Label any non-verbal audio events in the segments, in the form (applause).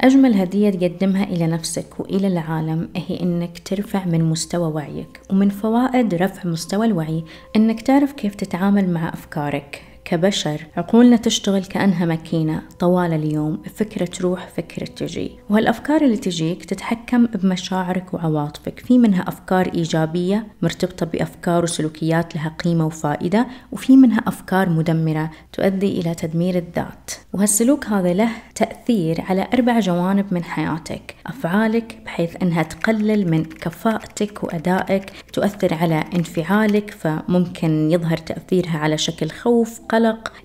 أجمل هدية تقدمها إلى نفسك وإلى العالم هي إنك ترفع من مستوى وعيك ومن فوائد رفع مستوى الوعي إنك تعرف كيف تتعامل مع أفكارك. كبشر. عقولنا تشتغل كأنها ماكينة طوال اليوم فكرة تروح فكرة تجي. وهالأفكار اللي تجيك تتحكم بمشاعرك وعواطفك. في منها أفكار إيجابية مرتبطة بأفكار وسلوكيات لها قيمة وفائدة وفي منها أفكار مدمرة تؤدي إلى تدمير الذات. وهالسلوك هذا له تأثير على أربع جوانب من حياتك. أفعالك بحيث أنها تقلل من كفاءتك وأدائك تؤثر على انفعالك فممكن يظهر تأثيرها على شكل خوف قلق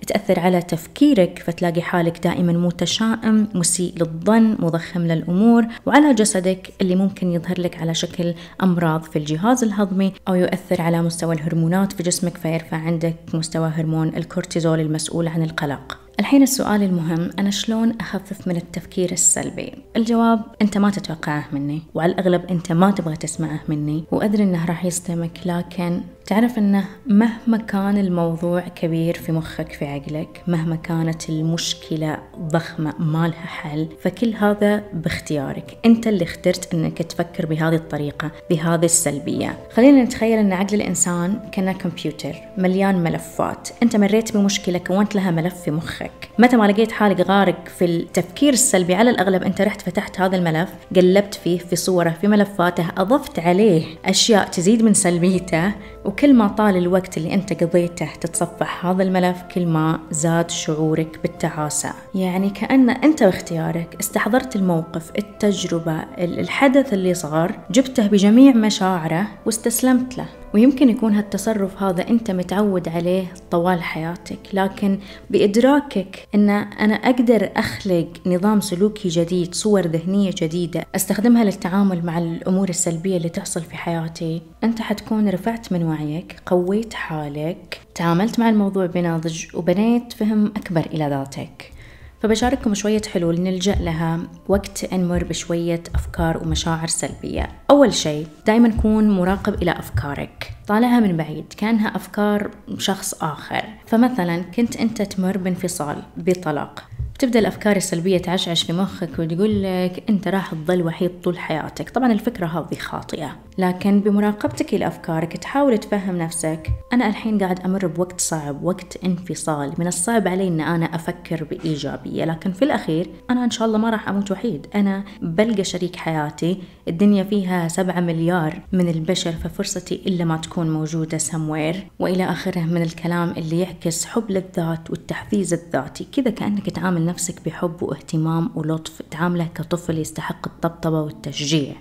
تأثر على تفكيرك فتلاقي حالك دائما متشائم مسيء للظن مضخم للأمور وعلى جسدك اللي ممكن يظهر لك على شكل أمراض في الجهاز الهضمي أو يؤثر على مستوى الهرمونات في جسمك فيرفع عندك مستوى هرمون الكورتيزول المسؤول عن القلق. الحين السؤال المهم أنا شلون أخفف من التفكير السلبي؟ الجواب أنت ما تتوقعه مني وعلى الأغلب أنت ما تبغى تسمعه مني وأدري أنه راح يصدمك لكن تعرف أنه مهما كان الموضوع كبير في مخك في عقلك مهما كانت المشكلة ضخمة ما لها حل فكل هذا باختيارك. أنت اللي اخترت أنك تفكر بهذه الطريقة بهذه السلبية. خلينا نتخيل أن عقل الإنسان كأنه كمبيوتر مليان ملفات. أنت مريت بمشكلة كونت لها ملف في مخك. متى ما لقيت حالك غارق في التفكير السلبي على الأغلب أنت رحت فتحت هذا الملف قلبت فيه في صوره في ملفاته أضفت عليه أشياء تزيد من سلبيته وكل ما طال الوقت اللي أنت قضيته تتصفح هذا الملف كل ما زاد شعورك بالتعاسة. يعني كأن أنت باختيارك استحضرت الموقف التجربة الحدث اللي صار جبته بجميع مشاعره واستسلمت له. ويمكن يكون هالتصرف هذا أنت متعود عليه طوال حياتك لكن بإدراكك أن أنا أقدر أخلق نظام سلوكي جديد صور ذهنية جديدة أستخدمها للتعامل مع الأمور السلبية اللي تحصل في حياتي أنت حتكون رفعت من وعيك قويت حالك تعاملت مع الموضوع بنضج وبنيت فهم أكبر إلى ذاتك. فبشارككم شوية حلول نلجأ لها. وقت نمر بشوية أفكار ومشاعر سلبية. أول شيء دائما كون مراقب إلى أفكارك. طالعها من بعيد. كأنها أفكار شخص آخر. فمثلا كنت أنت تمر بانفصال بطلاق. تبدأ الأفكار السلبية تعشعش في مخك وتقول لك أنت راح تظل وحيد طول حياتك. طبعا الفكرة هذه خاطئة. لكن بمراقبتك لأفكارك تحاول تفهم نفسك. أنا الحين قاعد أمر بوقت صعب وقت انفصال. من الصعب علي أن أنا أفكر بإيجابية. لكن في الأخير أنا إن شاء الله ما راح أموت وحيد. أنا بلقى شريك حياتي. الدنيا فيها سبعة مليار من البشر ففرصتي إلا ما تكون موجودة somewhere. وإلى آخره من الكلام اللي يعكس حب للذات والتحفيز الذاتي. كذا كأنك تعامل نفسك بحب واهتمام ولطف تعامله كطفل يستحق الطبطبة والتشجيع.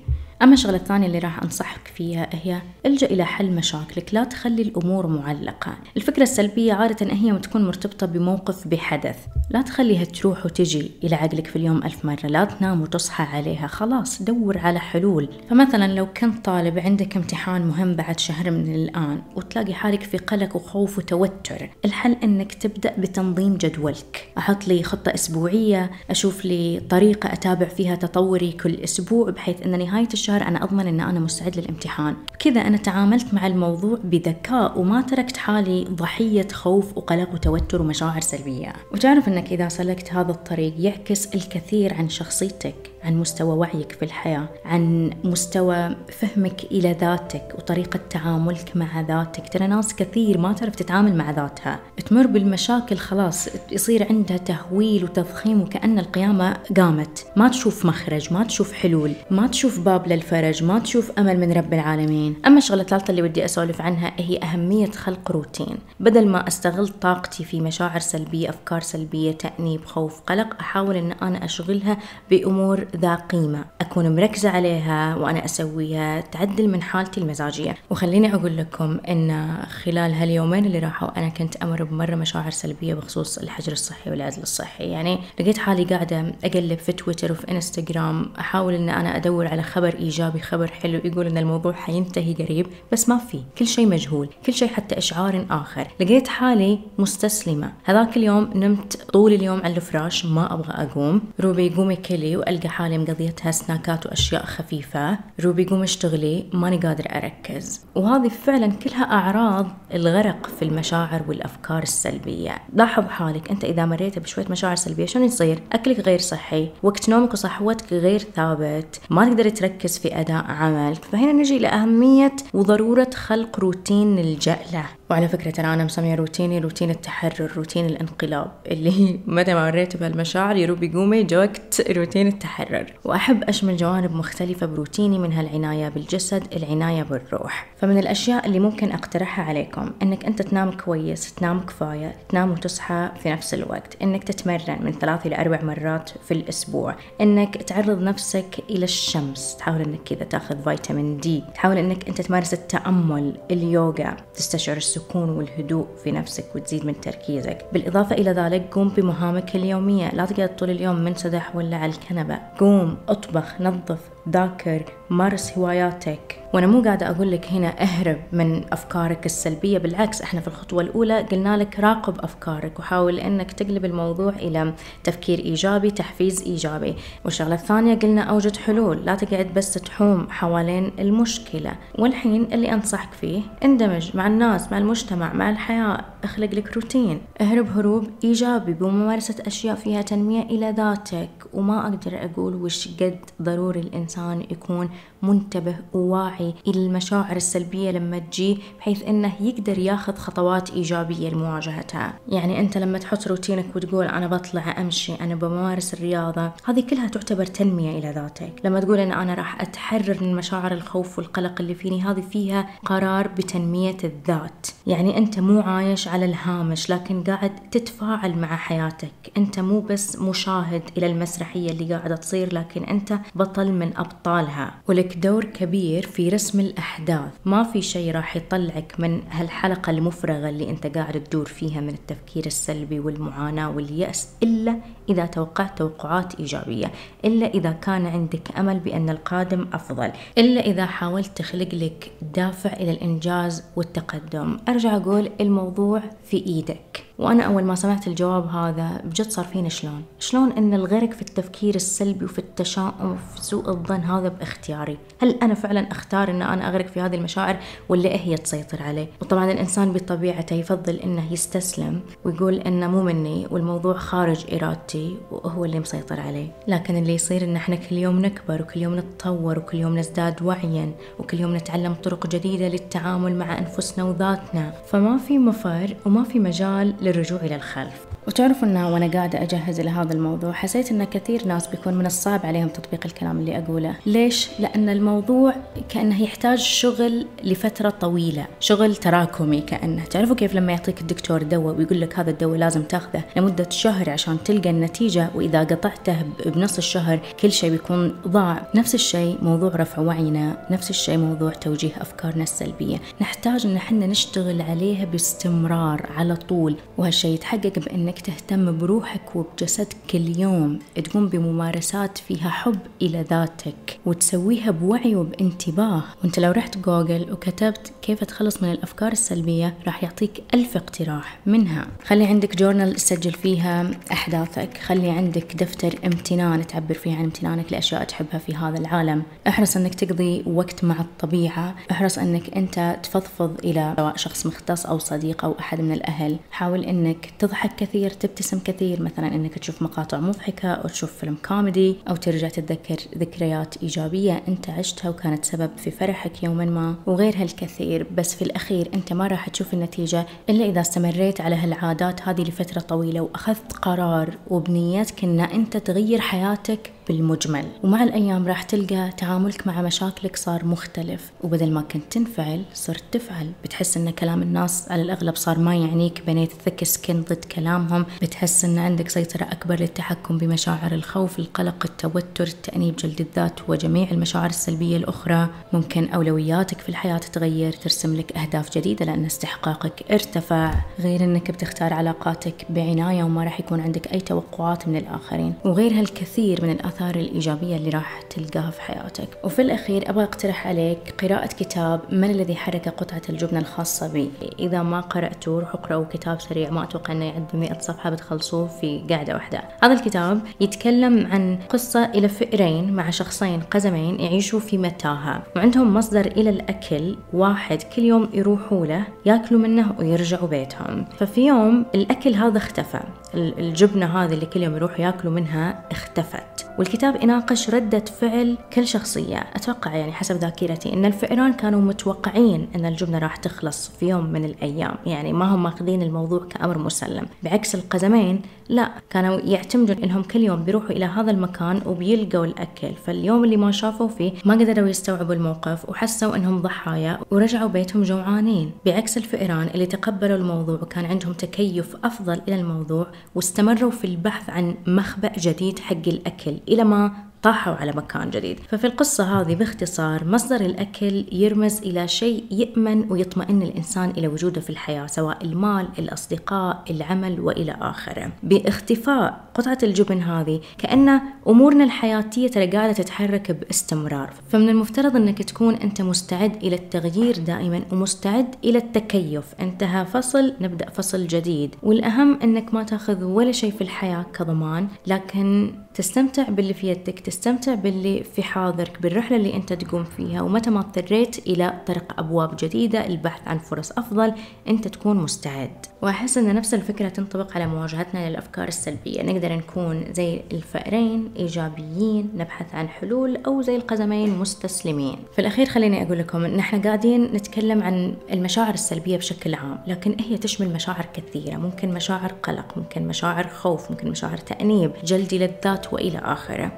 أما الشغلة الثانية اللي راح أنصحك فيها هي الجأ إلى حل مشاكلك لا تخلي الأمور معلقة. الفكرة السلبية عادة هي تكون مرتبطة بموقف بحدث. لا تخليها تروح وتجي إلى عقلك في اليوم ألف مرة. لا تنام وتصحى عليها. خلاص دور على حلول. فمثلا لو كنت طالب عندك امتحان مهم بعد شهر من الآن وتلاقي حالك في قلق وخوف وتوتر الحل أنك تبدأ بتنظيم جدولك. أحط لي خطة أسبوعية أشوف لي طريقة أتابع فيها تطوري كل أسبوع بحيث أن نهاية الشهر أنا أضمن أن أنا مستعد للامتحان. كذا أنا تعاملت مع الموضوع بذكاء وما تركت حالي ضحية خوف وقلق وتوتر ومشاعر سلبية. وتعرف أنك إذا سلكت هذا الطريق يعكس الكثير عن شخصيتك. عن مستوى وعيك في الحياة عن مستوى فهمك إلى ذاتك وطريقة تعاملك مع ذاتك. ترى ناس كثير ما تعرف تتعامل مع ذاتها. تمر بالمشاكل خلاص يصير عندها تهويل وتضخيم وكأن القيامة قامت. ما تشوف مخرج ما تشوف حلول ما تشوف باب للفرج ما تشوف أمل من رب العالمين. أما الشغلة الثالثة اللي ودي أسولف عنها هي أهمية خلق روتين. بدل ما أستغل طاقتي في مشاعر سلبية أفكار سلبية تأنيب خوف قلق أحاول أن أنا أشغلها بأمور ذا قيمة. أكون مركزة عليها وأنا أسويها تعدل من حالتي المزاجية. وخليني أقول لكم أن خلال هاليومين اللي راحوا أنا كنت أمر بمرة مشاعر سلبية بخصوص الحجر الصحي والعزل الصحي. يعني لقيت حالي قاعدة أقلب في تويتر وفي إنستغرام. أحاول أن أنا أدور على خبر إيجابي خبر حلو يقول أن الموضوع حينتهي قريب بس ما في. كل شيء مجهول كل شيء حتى إشعار آخر. لقيت حالي مستسلمة. هذاك اليوم نمت طول اليوم على الفراش ما أبغى أقوم. روبي قومي كلي وألقى حالي مقضيتها سناكات وأشياء خفيفة. روبي قوم اشتغلي ماني قادر أركز. وهذه فعلا كلها أعراض الغرق في المشاعر والأفكار السلبية. لاحظ حالك أنت إذا مريت بشوية مشاعر سلبية شنو يصير؟ أكلك غير صحي وقت نومك وصحوتك غير ثابت ما تقدر تركز في أداء عملك فهنا نجي لأهمية وضرورة خلق روتين نلجأ له وعلى فكرة ترى أنا مسمية روتيني روتين التحرر روتين الانقلاب. اللي (laughs) متى ما مريت بهالمشاعر يروبي قومي جوقت روتين التحرر. وأحب أشمل جوانب مختلفة بروتيني منها العناية بالجسد العناية بالروح. فمن الأشياء اللي ممكن أقترحها عليكم أنك أنت تنام كويس تنام كفاية تنام وتصحى في نفس الوقت. أنك تتمرن من ثلاث إلى أربع مرات في الأسبوع. أنك تعرض نفسك إلى الشمس. تحاول أنك كذا تاخذ فيتامين دي تحاول أنك أنت تمارس التأمل اليوغا. تستشعر السكون والهدوء في نفسك وتزيد من تركيزك. بالإضافة إلى ذلك قوم بمهامك اليومية. لا تقعد طول اليوم منسدح ولا على الكنبة. قوم أطبخ نظف ذاكر مارس هواياتك وأنا مو قاعدة أقول لك هنا اهرب من أفكارك السلبية بالعكس إحنا في الخطوة الأولى قلنا لك راقب أفكارك وحاول إنك تقلب الموضوع إلى تفكير إيجابي تحفيز إيجابي. والشغلة الثانية قلنا أوجد حلول لا تقعد بس تحوم حوالين المشكلة. والحين اللي أنصحك فيه اندمج مع الناس مع المجتمع مع الحياة اخلق لك روتين. اهرب هروب إيجابي بممارسة أشياء فيها تنمية إلى ذاتك. وما أقدر أقول وش قد ضروري الإنسان يكون منتبه وواعي إلى المشاعر السلبية لما تجي بحيث أنه يقدر ياخذ خطوات إيجابية لمواجهتها. يعني أنت لما تحط روتينك وتقول أنا بطلع أمشي أنا بمارس الرياضة هذه كلها تعتبر تنمية إلى ذاتك. لما تقول أن أنا راح أتحرر من مشاعر الخوف والقلق اللي فيني هذه فيها قرار بتنمية الذات. يعني أنت مو عايش على الهامش لكن قاعد تتفاعل مع حياتك. أنت مو بس مشاهد إلى المسرحية اللي قاعدة تصير لكن أنت بطل من أبطالها. ولك دور كبير في رسم الأحداث. ما في شيء راح يطلعك من هالحلقة المفرغة اللي أنت قاعد تدور فيها من التفكير السلبي والمعاناة واليأس إلا إذا توقعت توقعات إيجابية إلا إذا كان عندك أمل بأن القادم أفضل إلا إذا حاولت تخلق لك دافع إلى الإنجاز والتقدم. أرجع أقول الموضوع في إيدك. وأنا أول ما سمعت الجواب هذا بجد صار فينا شلون؟ شلون أن الغرق في التفكير السلبي وفي التشاؤم وفي سوء الظن هذا باختياري؟ هل أنا فعلا أختار أن أنا أغرق في هذه المشاعر ولا هي تسيطر علي وطبعا الإنسان بطبيعته يفضل أنه يستسلم ويقول أنه مو مني والموضوع خارج إرادتي وهو اللي مسيطر عليه. لكن اللي يصير أن إحنا كل يوم نكبر وكل يوم نتطور وكل يوم نزداد وعيا وكل يوم نتعلم طرق جديدة للتعامل مع أنفسنا وذاتنا فما في مفر وما في مجال للرجوع إلى الخلف. وتعرفوا أنه وأنا قاعدة أجهز لهذا الموضوع حسيت أن كثير ناس بيكون من الصعب عليهم تطبيق الكلام اللي أقوله. ليش؟ لأن الموضوع كأنه يحتاج شغل لفترة طويلة شغل تراكمي كأنه. تعرفوا كيف لما يعطيك الدكتور دواء ويقول لك هذا الدواء لازم تاخذه لمدة شهر عشان تلقى النتيجة وإذا قطعته بنص الشهر كل شيء بيكون ضاع. نفس الشيء موضوع رفع وعينا نفس الشيء موضوع توجيه أفكارنا السلبية. نحتاج أن إحنا نشتغل عليها باستمرار على طول وهالشيء يتحقق بأن إنك تهتم بروحك وبجسدك اليوم تقوم بممارسات فيها حب إلى ذاتك وتسويها بوعي وبانتباه. وأنت لو رحت جوجل وكتبت كيف اتخلص من الأفكار السلبية راح يعطيك ألف اقتراح منها. خلي عندك جورنال تسجل فيها أحداثك. خلي عندك دفتر امتنان تعبر فيه عن امتنانك لأشياء تحبها في هذا العالم. أحرص إنك تقضي وقت مع الطبيعة. أحرص إنك أنت تفضفض إلى سواء شخص مختص أو صديق أو أحد من الأهل. حاول إنك تضحك كثير كثير تبتسم كثير مثلا إنك تشوف مقاطع مضحكة أو تشوف فيلم كوميدي أو ترجع تتذكر ذكريات إيجابية أنت عشتها وكانت سبب في فرحك يوما ما وغير هالكثير. بس في الأخير أنت ما راح تشوف النتيجة إلا إذا استمريت على هالعادات هذه لفترة طويلة وأخذت قرار وبنيتك إن أنت تغير حياتك بالمجمل. ومع الأيام راح تلقى تعاملك مع مشاكلك صار مختلف. وبدل ما كنت تنفعل صرت تفعل. بتحس أن كلام الناس على الأغلب صار ما يعنيك. بنيت ثك سكن ضد كلامهم. بتحس أن عندك سيطرة أكبر للتحكم بمشاعر الخوف القلق التوتر التأنيب جلد الذات وجميع المشاعر السلبية الأخرى. ممكن أولوياتك في الحياة تتغير ترسم لك أهداف جديدة لأن استحقاقك ارتفع. غير أنك بتختار علاقاتك بعناية وما راح يكون عندك أي توقعات من الآخرين. وغير هالكثير من الآثار الآثار الإيجابية اللي راح تلقاها في حياتك. وفي الأخير أبغى أقترح عليك قراءة كتاب من الذي حرك قطعة الجبن الخاصة بي؟ إذا ما قرأتوه روحوا اقرأوا كتاب سريع ما أتوقع أنه يعد 100 صفحة بتخلصوه في قاعدة واحدة. هذا الكتاب يتكلم عن قصة إلى فئرين مع شخصين قزمين يعيشوا في متاهة. وعندهم مصدر إلى الأكل واحد كل يوم يروحوا له ياكلوا منه ويرجعوا بيتهم. ففي يوم الأكل هذا اختفى. الجبنة هذه اللي كل يوم يروحوا ياكلوا منها اختفت. والكتاب يناقش ردة فعل كل شخصية. أتوقع يعني حسب ذاكرتي أن الفئران كانوا متوقعين أن الجبنة راح تخلص في يوم من الأيام. يعني ما هم ماخذين الموضوع كأمر مسلم. بعكس القزمين لا كانوا يعتمدوا إنهم كل يوم بيروحوا إلى هذا المكان وبيلقوا الأكل. فاليوم اللي ما شافوا فيه ما قدروا يستوعبوا الموقف وحسوا إنهم ضحايا ورجعوا بيتهم جوعانين. بعكس الفئران اللي تقبلوا الموضوع وكان عندهم تكيف أفضل إلى الموضوع واستمروا في البحث عن مخبأ جديد حق الأكل. إلى ما طاحوا على مكان جديد. ففي القصة هذه باختصار مصدر الأكل يرمز إلى شيء يأمن ويطمئن الإنسان إلى وجوده في الحياة سواء المال الأصدقاء العمل وإلى آخره. باختفاء قطعة الجبن هذه كأن أمورنا الحياتية ترى قاعدة تتحرك باستمرار. فمن المفترض أنك تكون أنت مستعد إلى التغيير دائما ومستعد إلى التكيف. انتهى فصل نبدأ فصل جديد. والأهم أنك ما تاخذ ولا شيء في الحياة كضمان لكن تستمتع باللي في يدك تستمتع باللي في حاضرك بالرحلة اللي أنت تقوم فيها ومتى ما اضطريت إلى طرق أبواب جديدة البحث عن فرص أفضل أنت تكون مستعد. وأحس أن نفس الفكرة تنطبق على مواجهتنا للأفكار السلبية. نقدر نكون زي الفأرين إيجابيين نبحث عن حلول أو زي القزمين مستسلمين. في الأخير خليني أقول لكم أن إحنا قاعدين نتكلم عن المشاعر السلبية بشكل عام لكن هي تشمل مشاعر كثيرة. ممكن مشاعر قلق ممكن مشاعر خوف ممكن مشاعر تأنيب جلد لذات وإلى آخره.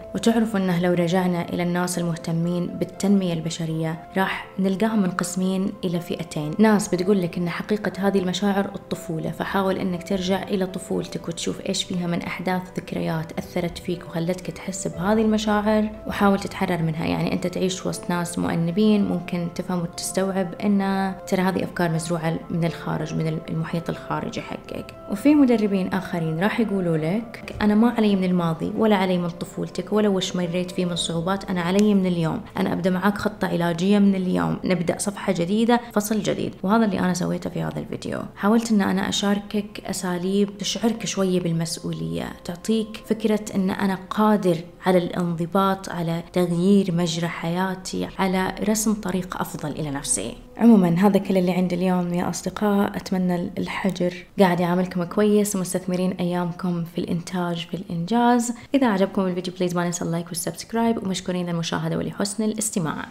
وتعرفوا أنه لو رجعنا إلى الناس المهتمين بالتنمية البشرية راح نلقاهم منقسمين إلى فئتين. ناس بتقول لك أن حقيقة هذه المشاعر الطفولة فحاول أنك ترجع إلى طفولتك وتشوف إيش فيها من أحداث ذكريات أثرت فيك وخلتك تحس بهذه المشاعر وحاول تتحرر منها. يعني أنت تعيش وسط ناس مؤنبين ممكن تفهم وتستوعب أن ترى هذه أفكار مزروعة من الخارج من المحيط الخارجي حقك. وفي مدربين آخرين راح يقولوا لك أنا ما علي من الماضي ولا علي من طفولتك ولا مريت فيه من صعوبات أنا علي من اليوم. أنا أبدأ معاك خطة علاجية من اليوم. نبدأ صفحة جديدة فصل جديد. وهذا اللي أنا سويته في هذا الفيديو. حاولت أن أنا أشاركك أساليب تشعرك شوية بالمسؤولية تعطيك فكرة أن أنا قادر على الانضباط على تغيير مجرى حياتي على رسم طريق أفضل إلى نفسي. عموما هذا كل اللي عندي اليوم يا أصدقاء. أتمنى الحجر قاعد يعاملكم كويس ومستثمرين أيامكم في الإنتاج في الإنجاز. إذا عجبكم الفيديو please ما ننسى ال like وال subscribe ومشكورين للمشاهدة ولحسن الاستماع.